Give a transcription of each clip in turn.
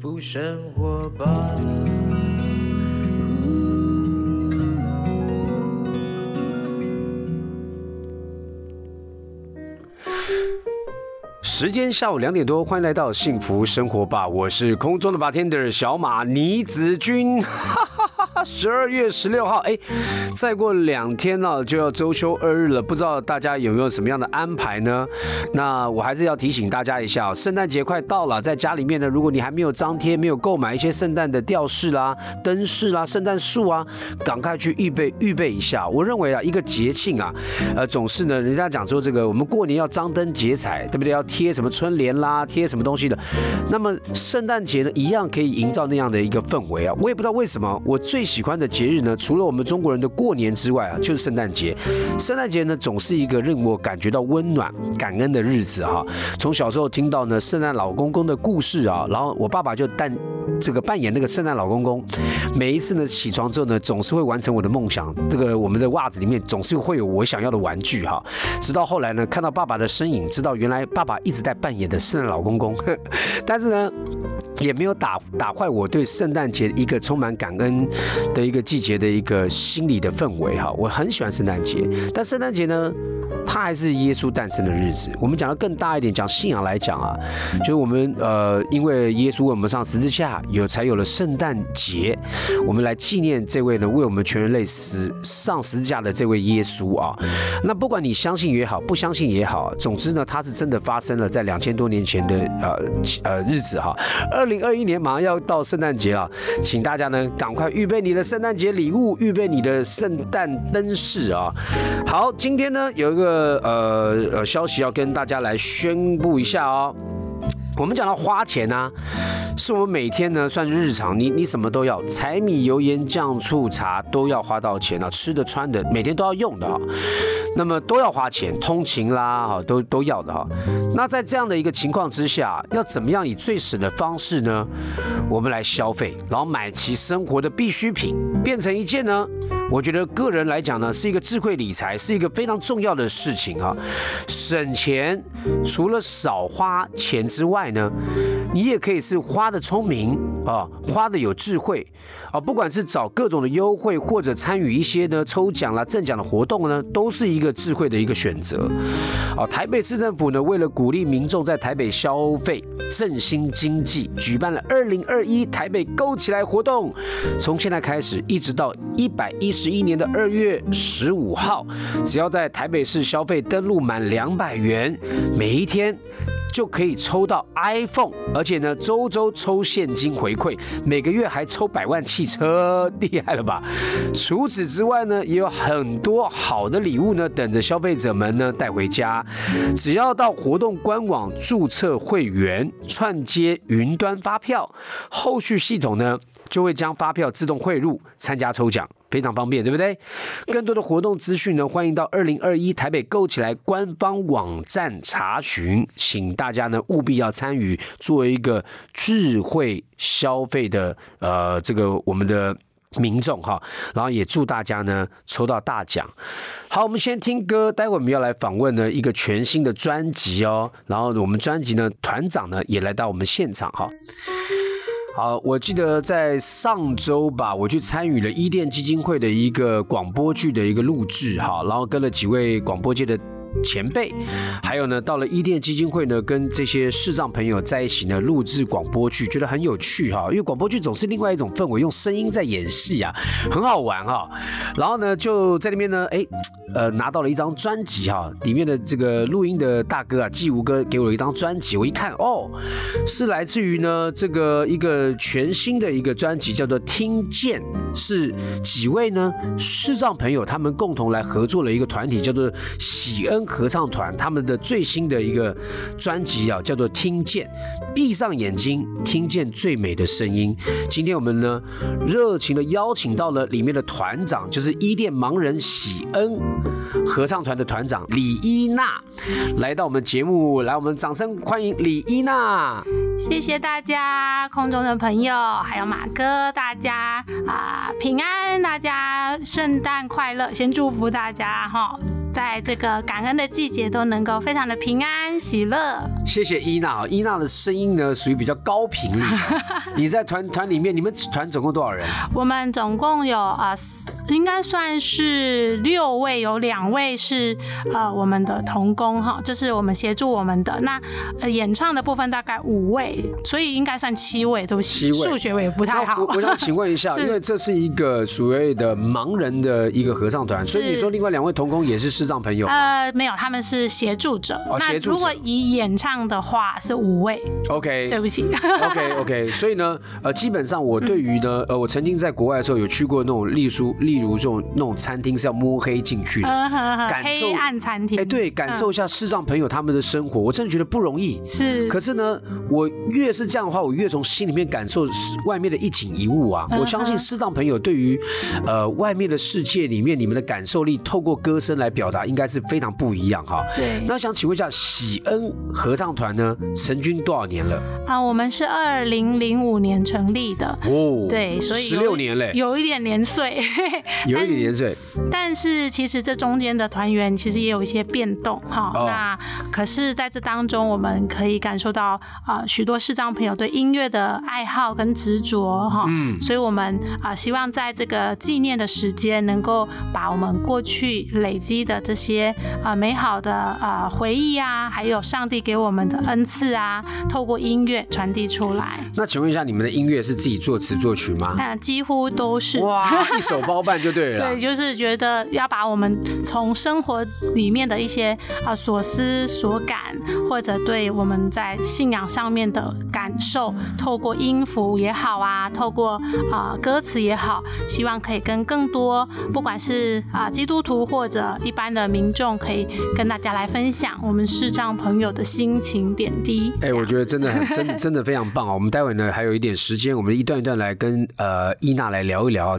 福生活吧。时间下午两点多，欢迎来到幸福生活吧，我是空中的 bartender 小马倪子君。十二月十六号，哎，再过两天呢就要周休二日了，不知道大家有没有什么样的安排呢？那我还是要提醒大家一下，圣诞节快到了，在家里面呢，如果你还没有张贴、没有购买一些圣诞的吊饰啦、灯饰啦、圣诞树啊，赶快去预备预备一下。我认为啊，一个节庆啊，呃，总是呢，人家讲说这个，我们过年要张灯结彩，对不对？要贴什么春联啦，贴什么东西的。那么圣诞节呢，一样可以营造那样的一个氛围啊。我也不知道为什么，我最喜欢的节日呢，除了我们中国人的过年之外啊，就是圣诞节。圣诞节呢，总是一个让我感觉到温暖、感恩的日子哈。从小时候听到呢圣诞老公公的故事啊，然后我爸爸就扮这个扮演那个圣诞老公公。每一次呢起床之后呢，总是会完成我的梦想。这个我们的袜子里面总是会有我想要的玩具哈。直到后来呢，看到爸爸的身影，知道原来爸爸一直在扮演的圣诞老公公。但是呢。也没有打打坏我对圣诞节一个充满感恩的一个季节的一个心理的氛围哈，我很喜欢圣诞节，但圣诞节呢？它还是耶稣诞生的日子。我们讲的更大一点，讲信仰来讲啊，就是我们呃，因为耶稣为我们上十字架，有才有了圣诞节，我们来纪念这位呢为我们全人类死上十字架的这位耶稣啊。那不管你相信也好，不相信也好，总之呢，它是真的发生了在两千多年前的呃呃日子哈。二零二一年马上要到圣诞节了，请大家呢赶快预备你你的圣诞节礼物，预备你的圣诞灯饰啊。好，今天呢有一个。呃呃，消息要跟大家来宣布一下哦。我们讲到花钱呢，是我们每天呢算是日常，你你什么都要，柴米油盐酱醋茶都要花到钱啊，吃的穿的每天都要用的，那么都要花钱，通勤啦哈都都要的哈。那在这样的一个情况之下，要怎么样以最省的方式呢？我们来消费，然后买齐生活的必需品，变成一件呢？我觉得个人来讲呢，是一个智慧理财，是一个非常重要的事情哈。省钱除了少花钱之外呢，你也可以是花的聪明啊，花的有智慧啊。不管是找各种的优惠，或者参与一些呢抽奖啦、赠奖的活动呢，都是一个智慧的一个选择。啊，台北市政府呢，为了鼓励民众在台北消费、振兴经济，举办了二零二一台北购起来活动，从现在开始一直到一百一。十一年的二月十五号，只要在台北市消费登录满两百元，每一天就可以抽到 iPhone，而且呢，周周抽现金回馈，每个月还抽百万汽车，厉害了吧？除此之外呢，也有很多好的礼物呢，等着消费者们呢带回家。只要到活动官网注册会员，串接云端发票，后续系统呢就会将发票自动汇入，参加抽奖。非常方便，对不对？更多的活动资讯呢，欢迎到二零二一台北购起来官方网站查询，请大家呢务必要参与，作为一个智慧消费的呃这个我们的民众哈，然后也祝大家呢抽到大奖。好，我们先听歌，待会我们要来访问呢一个全新的专辑哦，然后我们专辑呢团长呢也来到我们现场哈。好，我记得在上周吧，我去参与了伊甸基金会的一个广播剧的一个录制，哈，然后跟了几位广播界的。前辈，还有呢，到了伊甸基金会呢，跟这些视障朋友在一起呢，录制广播剧，觉得很有趣哈。因为广播剧总是另外一种氛围，用声音在演戏啊，很好玩哈。然后呢，就在那边呢，哎，呃，拿到了一张专辑哈，里面的这个录音的大哥啊，季吴哥给我了一张专辑，我一看哦，是来自于呢这个一个全新的一个专辑，叫做《听见》，是几位呢视障朋友他们共同来合作了一个团体，叫做喜恩。合唱团他们的最新的一个专辑啊，叫做《听见》，闭上眼睛，听见最美的声音。今天我们呢，热情的邀请到了里面的团长，就是伊甸盲人喜恩。合唱团的团长李伊娜来到我们节目，来，我们掌声欢迎李伊娜。谢谢大家，空中的朋友，还有马哥，大家啊平安，大家圣诞快乐，先祝福大家哈，在这个感恩的季节都能够非常的平安喜乐。谢谢伊娜，伊娜的声音呢属于比较高频率。你在团团里面，你们团总共多少人？我们总共有啊，应该算是六位，有两位是呃我们的童工哈，就是我们协助我们的。那呃演唱的部分大概五位。所以应该算七位，对不起，数学我也不太好。我我想请问一下，因为这是一个所谓的盲人的一个合唱团，所以你说另外两位童工也是视障朋友？呃，没有，他们是协助者。那如果以演唱的话是五位。OK，对不起。OK OK，所以呢，呃，基本上我对于呢，呃，我曾经在国外的时候有去过那种，例如例如这种那种餐厅是要摸黑进去的，黑暗餐厅。哎，对，感受一下视障朋友他们的生活，我真的觉得不容易。是。可是呢，我。越是这样的话，我越从心里面感受外面的一景一物啊！我相信视障朋友对于呃外面的世界里面你们的感受力，透过歌声来表达，应该是非常不一样哈。对。那想请问一下，喜恩合唱团呢，成军多少年了？啊，我们是二零零五年成立的哦。对，所以十六年嘞，有一点年岁，有一点年岁。但是其实这中间的团员其实也有一些变动哈。那可是在这当中，我们可以感受到啊许多。视障朋友对音乐的爱好跟执着哈，嗯，所以我们啊希望在这个纪念的时间，能够把我们过去累积的这些啊美好的啊回忆啊，还有上帝给我们的恩赐啊，透过音乐传递出来。那请问一下，你们的音乐是自己作词作曲吗？那几乎都是哇，一手包办就对了。对，就是觉得要把我们从生活里面的一些啊所思所感，或者对我们在信仰上面的。感受透过音符也好啊，透过啊歌词也好，希望可以跟更多不管是啊基督徒或者一般的民众，可以跟大家来分享我们视障朋友的心情点滴。哎，我觉得真的很 真的真的非常棒啊！我们待会呢还有一点时间，我们一段一段来跟呃伊娜来聊一聊。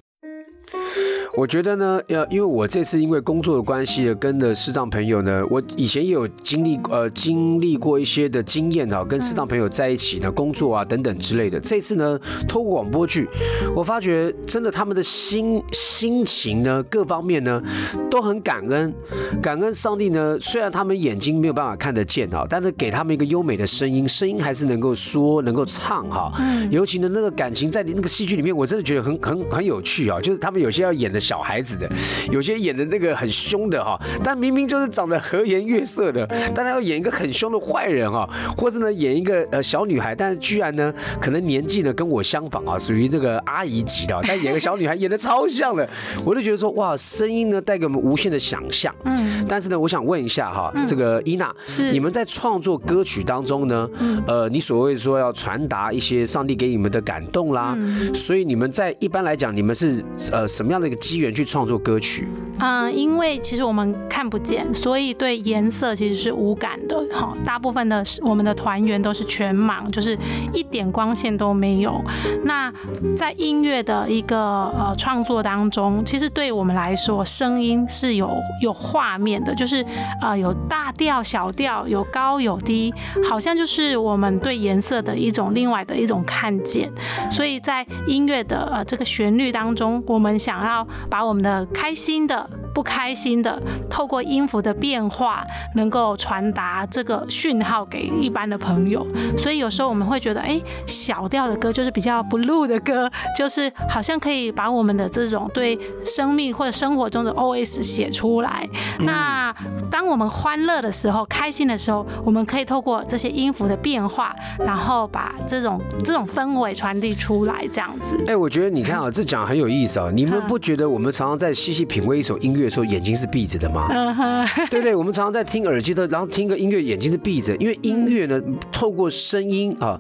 我觉得呢，要因为我这次因为工作的关系，跟的视障朋友呢，我以前也有经历呃经历过一些的经验啊，跟视障朋友在一起呢工作啊等等之类的。这次呢，透过广播剧，我发觉真的他们的心心情呢，各方面呢都很感恩，感恩上帝呢。虽然他们眼睛没有办法看得见哈，但是给他们一个优美的声音，声音还是能够说，能够唱哈。嗯。尤其呢，那个感情在那个戏剧里面，我真的觉得很很很有趣啊。就是他们有些要演的。小孩子的，有些演的那个很凶的哈，但明明就是长得和颜悦色的，但他要演一个很凶的坏人哈，或者呢演一个呃小女孩，但是居然呢可能年纪呢跟我相仿啊，属于那个阿姨级的，但演个小女孩演的超像的，我就觉得说哇，声音呢带给我们无限的想象。嗯，但是呢，我想问一下哈，这个伊娜，你们在创作歌曲当中呢，呃，你所谓说要传达一些上帝给你们的感动啦，所以你们在一般来讲，你们是呃什么样的一个？机缘去创作歌曲，嗯，因为其实我们看不见，所以对颜色其实是无感的。哈，大部分的我们的团员都是全盲，就是一点光线都没有。那在音乐的一个呃创作当中，其实对我们来说，声音是有有画面的，就是呃有大调、小调，有高有低，好像就是我们对颜色的一种另外的一种看见。所以在音乐的呃这个旋律当中，我们想要。把我们的开心的。不开心的，透过音符的变化，能够传达这个讯号给一般的朋友。所以有时候我们会觉得，哎，小调的歌就是比较 blue 的歌，就是好像可以把我们的这种对生命或者生活中的 OS 写出来。那当我们欢乐的时候、开心的时候，我们可以透过这些音符的变化，然后把这种这种氛围传递出来，这样子。哎，我觉得你看啊，这讲很有意思啊。你们不觉得我们常常在细细品味一首音乐？说眼睛是闭着的吗？对不对？我们常常在听耳机的，然后听个音乐，眼睛是闭着，因为音乐呢，透过声音啊，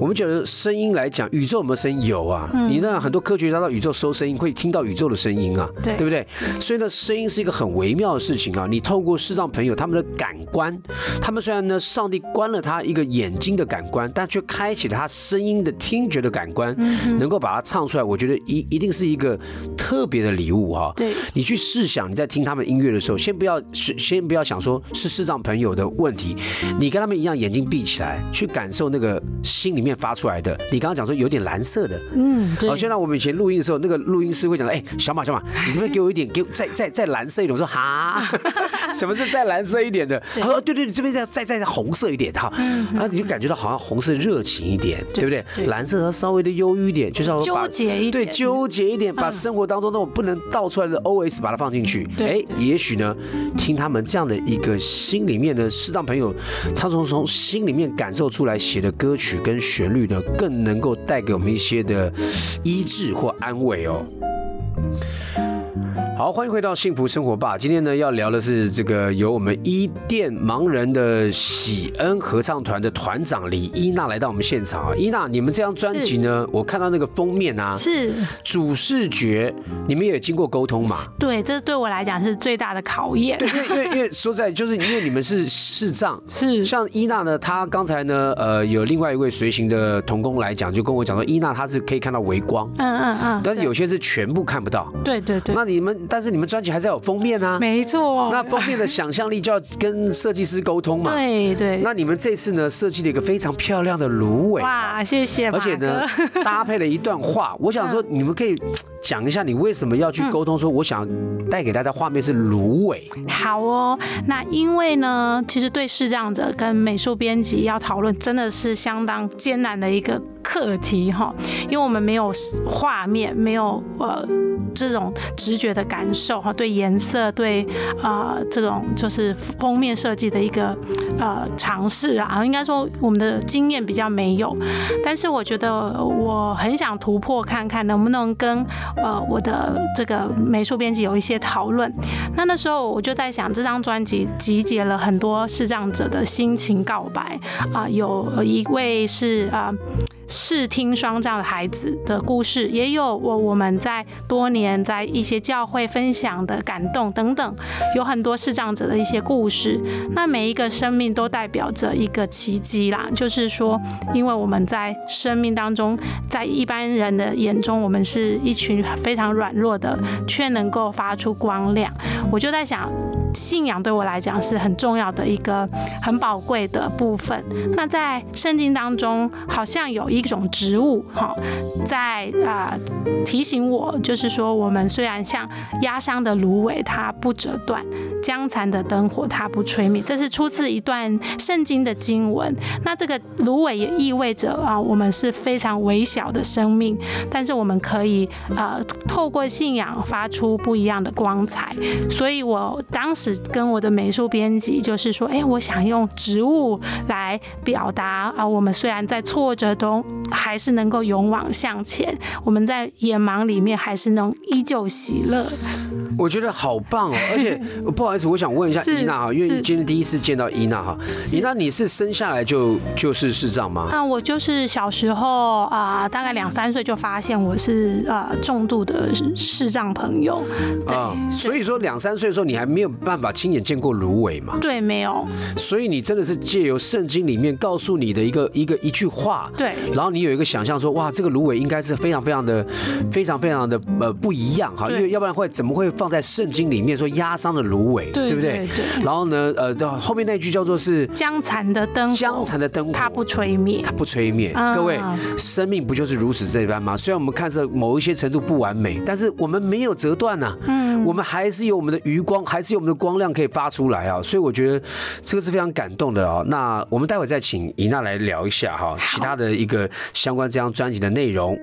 我们觉得声音来讲，宇宙有没有声音？有啊。你那很多科学家到宇宙收声音，会听到宇宙的声音啊，对不对？所以呢，声音是一个很微妙的事情啊。你透过视障朋友他们的感官，他们虽然呢，上帝关了他一个眼睛的感官，但却开启了他声音的听觉的感官，能够把它唱出来，我觉得一一定是一个特别的礼物哈。对，你去试想。你在听他们音乐的时候，先不要是先不要想说是视障朋友的问题，你跟他们一样眼睛闭起来，去感受那个心里面发出来的。你刚刚讲说有点蓝色的，嗯，对哦，就像我们以前录音的时候，那个录音师会讲，哎，小马小马，你这边给我一点，给我再再再蓝色一点。我说哈，什么是再蓝色一点的？他说对对，你这边再再再红色一点哈，然后你就感觉到好像红色热情一点，对不对？蓝色它稍微的忧郁一点，就是要把纠结一点，对，纠结一点，把嗯生活当中那种不能倒出来的 OS 把它放进去。对哎，也许呢，听他们这样的一个心里面的适当朋友，他从从心里面感受出来写的歌曲跟旋律呢，更能够带给我们一些的医治或安慰哦。好，欢迎回到幸福生活吧。今天呢，要聊的是这个由我们伊甸盲人的喜恩合唱团的团长李伊娜来到我们现场啊。伊娜，你们这张专辑呢，我看到那个封面啊，是主视觉，你们也有经过沟通嘛？对，这对我来讲是最大的考验。对，因为因为因为说在，就是因为你们是视障，是像伊娜呢，她刚才呢，呃，有另外一位随行的童工来讲，就跟我讲说，伊娜她是可以看到微光，嗯嗯嗯，但是有些是全部看不到。对对对，那你们，但是你们专辑还是要有封面啊。没错，那封面的想象力就要跟设计师沟通嘛。对对，那你们这次呢，设计了一个非常漂亮的芦苇。哇，谢谢，而且呢，搭配了一段话，我想说，你们可以讲一下你为什么要去沟通，说我想带给大家画面是芦苇。好哦，那因为呢，其实对视障者跟美术编辑要讨论，真的是相当艰难的一个课题哈，因为我们没有画面，没有呃这种直觉的感受哈，对颜色，对呃这种就是封面设计的一个呃尝试啊，应该说我们的经验比较没有，但是我觉得我很想突破看看能不能跟呃我的这个美术编辑有一些讨论。那那时候我就在想，这张专辑集结了很多视障者的心情告白啊、有一位是啊。视听双障的孩子的故事，也有我我们在多年在一些教会分享的感动等等，有很多视障者的一些故事。那每一个生命都代表着一个奇迹啦，就是说，因为我们在生命当中，在一般人的眼中，我们是一群非常软弱的，却能够发出光亮。我就在想，信仰对我来讲是很重要的一个很宝贵的部分。那在圣经当中，好像有一种植物，哈，在啊、提醒我，就是说，我们虽然像压伤的芦苇，它不折断；将残的灯火，它不吹灭。这是出自一段圣经的经文。那这个芦苇也意味着啊，我们是非常微小的生命，但是我们可以呃透过信仰发出不一样的光彩。所以我当时跟我的美术编辑就是说，哎，我想用植物来表达啊，我们虽然在挫折中，还是能够勇往向前；我们在眼盲里面，还是能依旧喜乐。我觉得好棒哦，而且不好意思，我想问一下伊娜哈，因为你今天第一次见到伊娜哈，伊娜你是生下来就就是视障吗？啊，我就是小时候啊、大概两三岁就发现我是呃重度的视障朋友。对，啊，所以以说两三岁的时候你还没有办法亲眼见过芦苇嘛，对没有所以你真的是借由圣经里面告诉你的一个一个一句话，对然后你有一个想象说，哇，这个芦苇应该是非常非常的、非常非常的呃不一样哈，因为要不然会怎么会放在圣经里面说压伤的芦苇，对不对？对对然后呢，呃，后面那句叫做是江残的灯火，江残的灯火，它不吹灭它。不吹灭。啊各位，生命不就是如此这般吗？虽然我们看似某一些程度不完美，但是我们没有折断呐、嗯我们还是有我们的余光，还是有我们的光亮可以发出来啊。所以我觉得这个是非常感动的啊。那我们待会再请伊娜来聊一下哈，其他的一个相关这张专辑的内容。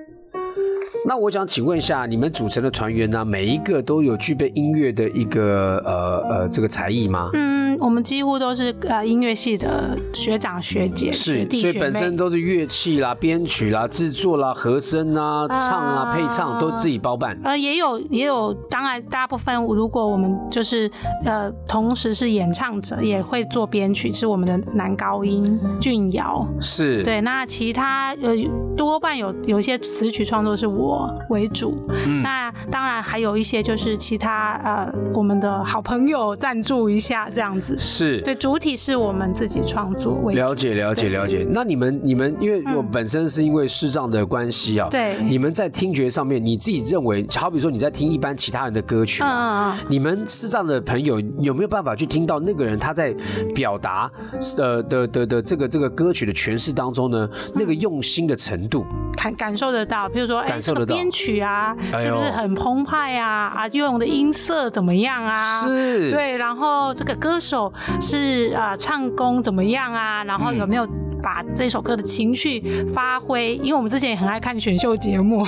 那我想请问一下，你们组成的团员呢，每一个都有具备音乐的一个呃呃这个才艺吗？嗯，我们几乎都是呃音乐系的学长学姐、学是，所以本身。都是乐器啦、编曲啦、制作啦、和声啊、唱啊、配唱都自己包办。呃，也有也有，当然大部分如果我们就是呃同时是演唱者，也会做编曲，是我们的男高音俊尧。是，对，那其他呃多半有有一些词曲创作是我为主，嗯那当然还有一些就是其他呃我们的好朋友赞助一下这样子。子。是，对，主体是我们自己创作为主。了解了解了解。那你们你们因为我嗯本身是因为视障的关系啊，对你们在听觉上面，你自己认为，好比说你在听一般其他人的歌曲嗯啊。嗯嗯。你们视障的朋友有没有办法去听到那个人他在表达呃的的的这个这个歌曲的诠释当中呢，那个用心的程度？感感受得到，比如说，哎、感受得到这个编曲啊，哎是不是很澎湃啊？啊，用的音色怎么样啊？是，，对，然后这个歌手是啊、唱功怎么样啊？然后有没有把这首歌的情绪发挥？因为我们之前也很爱看选秀节目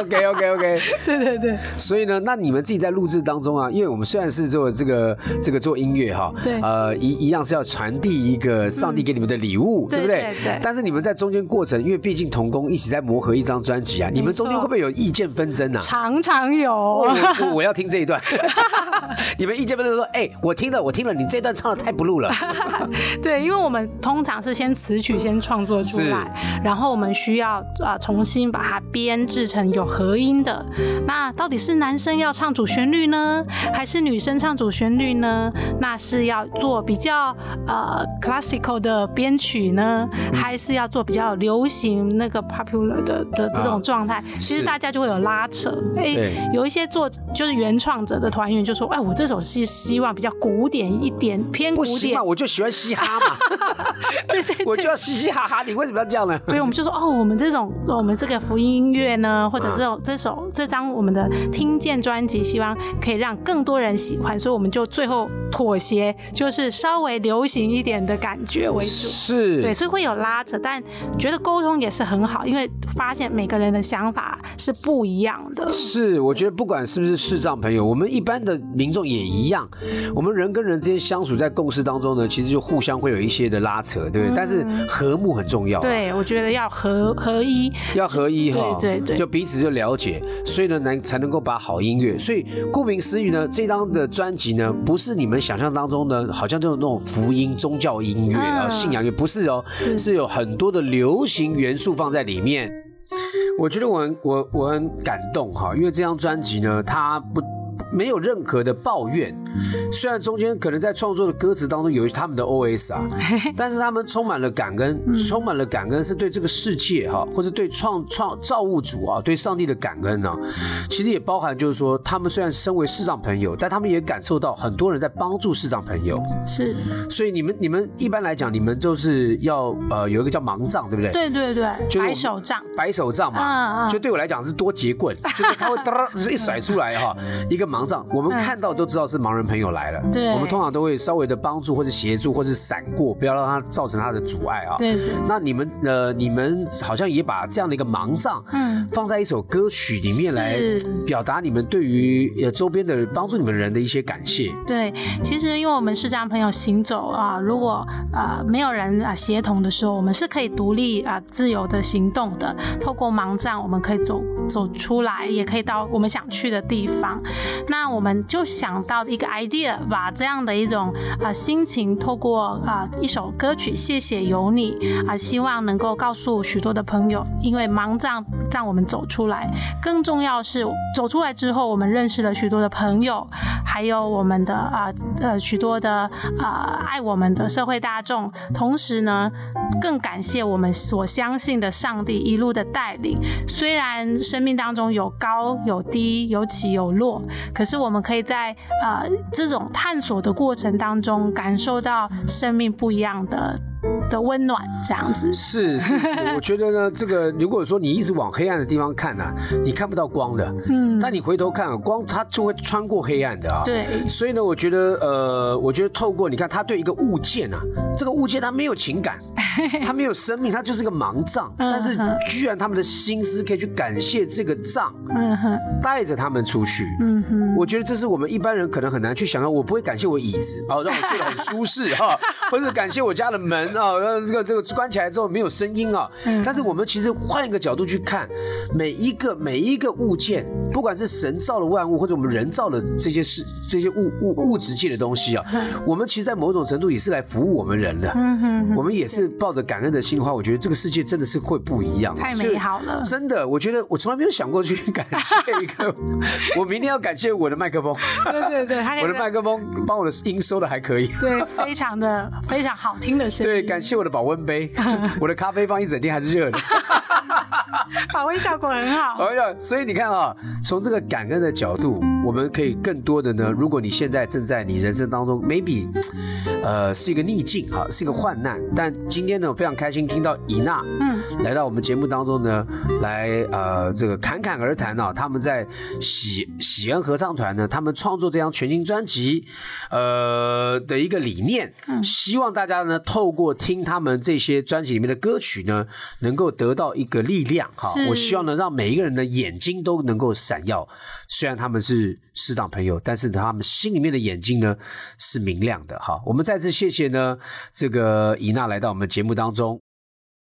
，OK OK OK。对对对所以呢，那你们自己在录制当中啊，因为我们虽然是做这个这个做音乐哈，对呃，一一样是要传递一个上帝给你们的礼物，对不对？对对对但是你们在中间过程，因为毕竟同工一起在磨合一张专辑啊，你们中间会不会有意见纷争啊？常常有。我我我要听这一段，你们意见纷争说，哎、我听了，我听了，你这段唱的太不录了，对，因为我们通常是先词曲先创作出来，然后我们需要啊、呃重新把它编制成有合音的。那到底是男生要唱主旋律呢，还是女生唱主旋律呢？那是要做比较呃 classical 的编曲呢，还是要做比较流行那个 popular 的的这种状态？其实大家就会有拉扯。哎、对有一些做就是原创者的团员就说，哎，我这首是希望比较古典一点，偏古典。我就喜欢嘻哈嘛，对对我就要嘻嘻哈哈，你为什么要这样呢？所以我们就说，哦，我们这种我们这个福音音乐呢，或者这种这首这张我们的听见专辑，希望可以让更多人喜欢，所以我们就最后妥协，就是稍微流行一点的感觉为主。是，对，所以会有拉扯，但觉得沟通也是很好，因为发现每个人的想法是不一样的。是，我觉得不管是不是视障朋友，我们一般的民众也一样。我们人跟人之间相处在共事当中呢，其实就互相会有一些的拉扯，对不对？但是和睦很重要、啊，，对，我觉得要合合一，要合一哈，对对对。就彼此就了解，所以呢，能才能够把好音乐。所以顾名思义呢，这张的专辑呢，不是你们想象当中呢，好像就是那种福音宗教音乐啊、嗯信仰乐，不是哦，是。有很多的流行元素放在里面。我觉得我很我我很感动哈，因为这张专辑呢，它不没有任何的抱怨，虽然中间可能在创作的歌词当中有他们的 OS 啊，但是他们充满了感恩，充满了感恩是对这个世界哈，或是对创创造物主啊，对上帝的感恩呢、其实也包含就是说，他们虽然身为视障朋友，但他们也感受到很多人在帮助视障朋友，是，所以你们你们一般来讲，你们就是要呃有一个叫盲杖，对不对？对对对，就是白手杖，白手杖嘛，嗯嗯。就对我来讲是多节棍，就是他会 哒一甩出来哈，一个盲杖，我们看到都知道是盲人朋友来了，嗯对我们通常都会稍微的帮助或是协助或是闪过，不要让他造成他的阻碍啊。对对，那你们呃，你们好像也把这样的一个盲杖，嗯放在一首歌曲里面来表达你们对于呃周边的帮助你们人的一些感谢。对，其实因为我们视障朋友行走啊，如果啊没有人啊协同的时候，我们是可以独立啊自由的行动的。透过盲杖，我们可以走走出来，也可以到我们想去的地方。那我们就想到一个 idea，把这样的一种啊心情，透过啊一首歌曲《谢谢有你》啊，希望能够告诉许多的朋友，因为盲杖让我们走出来，更重要是走出来之后，我们认识了许多的朋友，还有我们的啊呃许多的啊爱我们的社会大众，同时呢，更感谢我们所相信的上帝一路的带领。虽然生命当中有高有低，有起有落，可是我们可以在呃这种探索的过程当中，感受到生命不一样的的温暖，这样子。是是是，我觉得呢，这个如果说你一直往黑暗的地方看呢、啊，你看不到光的。嗯，但你回头看啊，光它就会穿过黑暗的啊。。对，所以呢，我觉得呃，我觉得透过你看，他对一个物件啊，这个物件它没有情感，它没有生命，它就是个盲杖。嗯但是居然他们的心思可以去感谢这个杖，嗯哼，带着他们出去。嗯哼，我觉得这是我们一般人可能很难去想到。我不会感谢我椅子哦，让我坐得很舒适哈，或者感谢我家的门啊，让这个这个关起来之后没有声音啊。但是我们其实换一个角度去看，每一个每一个物件不管是神造的万物，或者我们人造的这些事、这些物物物质。界的东西啊，我们其实，在某种程度也是来服务我们人的。嗯哼我们也是抱着感恩的心的话，我觉得这个世界真的是会不一样，太美好了。真的，我觉得我从来没有想过去感谢一个，我明天要感谢我的麦克风，对对对，我的麦克风帮我的音收的还可以。对非常的非常好听的声音，对，感谢我的保温杯，我的咖啡放一整天还是热的。保温效果很好。哎呀，所以你看啊，从这个感恩的角度，我们可以更多的呢。如果你现在正在你人生当中，maybe，呃，是一个逆境哈，是一个患难，但今天呢，我非常开心听到以娜，嗯，来到我们节目当中呢，来呃这个侃侃而谈啊，他们在喜喜恩合唱团呢，他们创作这张全新专辑，呃的一个理念，希望大家呢透过听他们这些专辑里面的歌曲呢，能够得到一个力量哈。我希望呢，让每一个人的眼睛都能够闪耀，虽然他们是适当朋友，但是他们心里面的眼睛呢是明亮的哈。我们再次谢谢呢这个伊娜来到我们节目当中。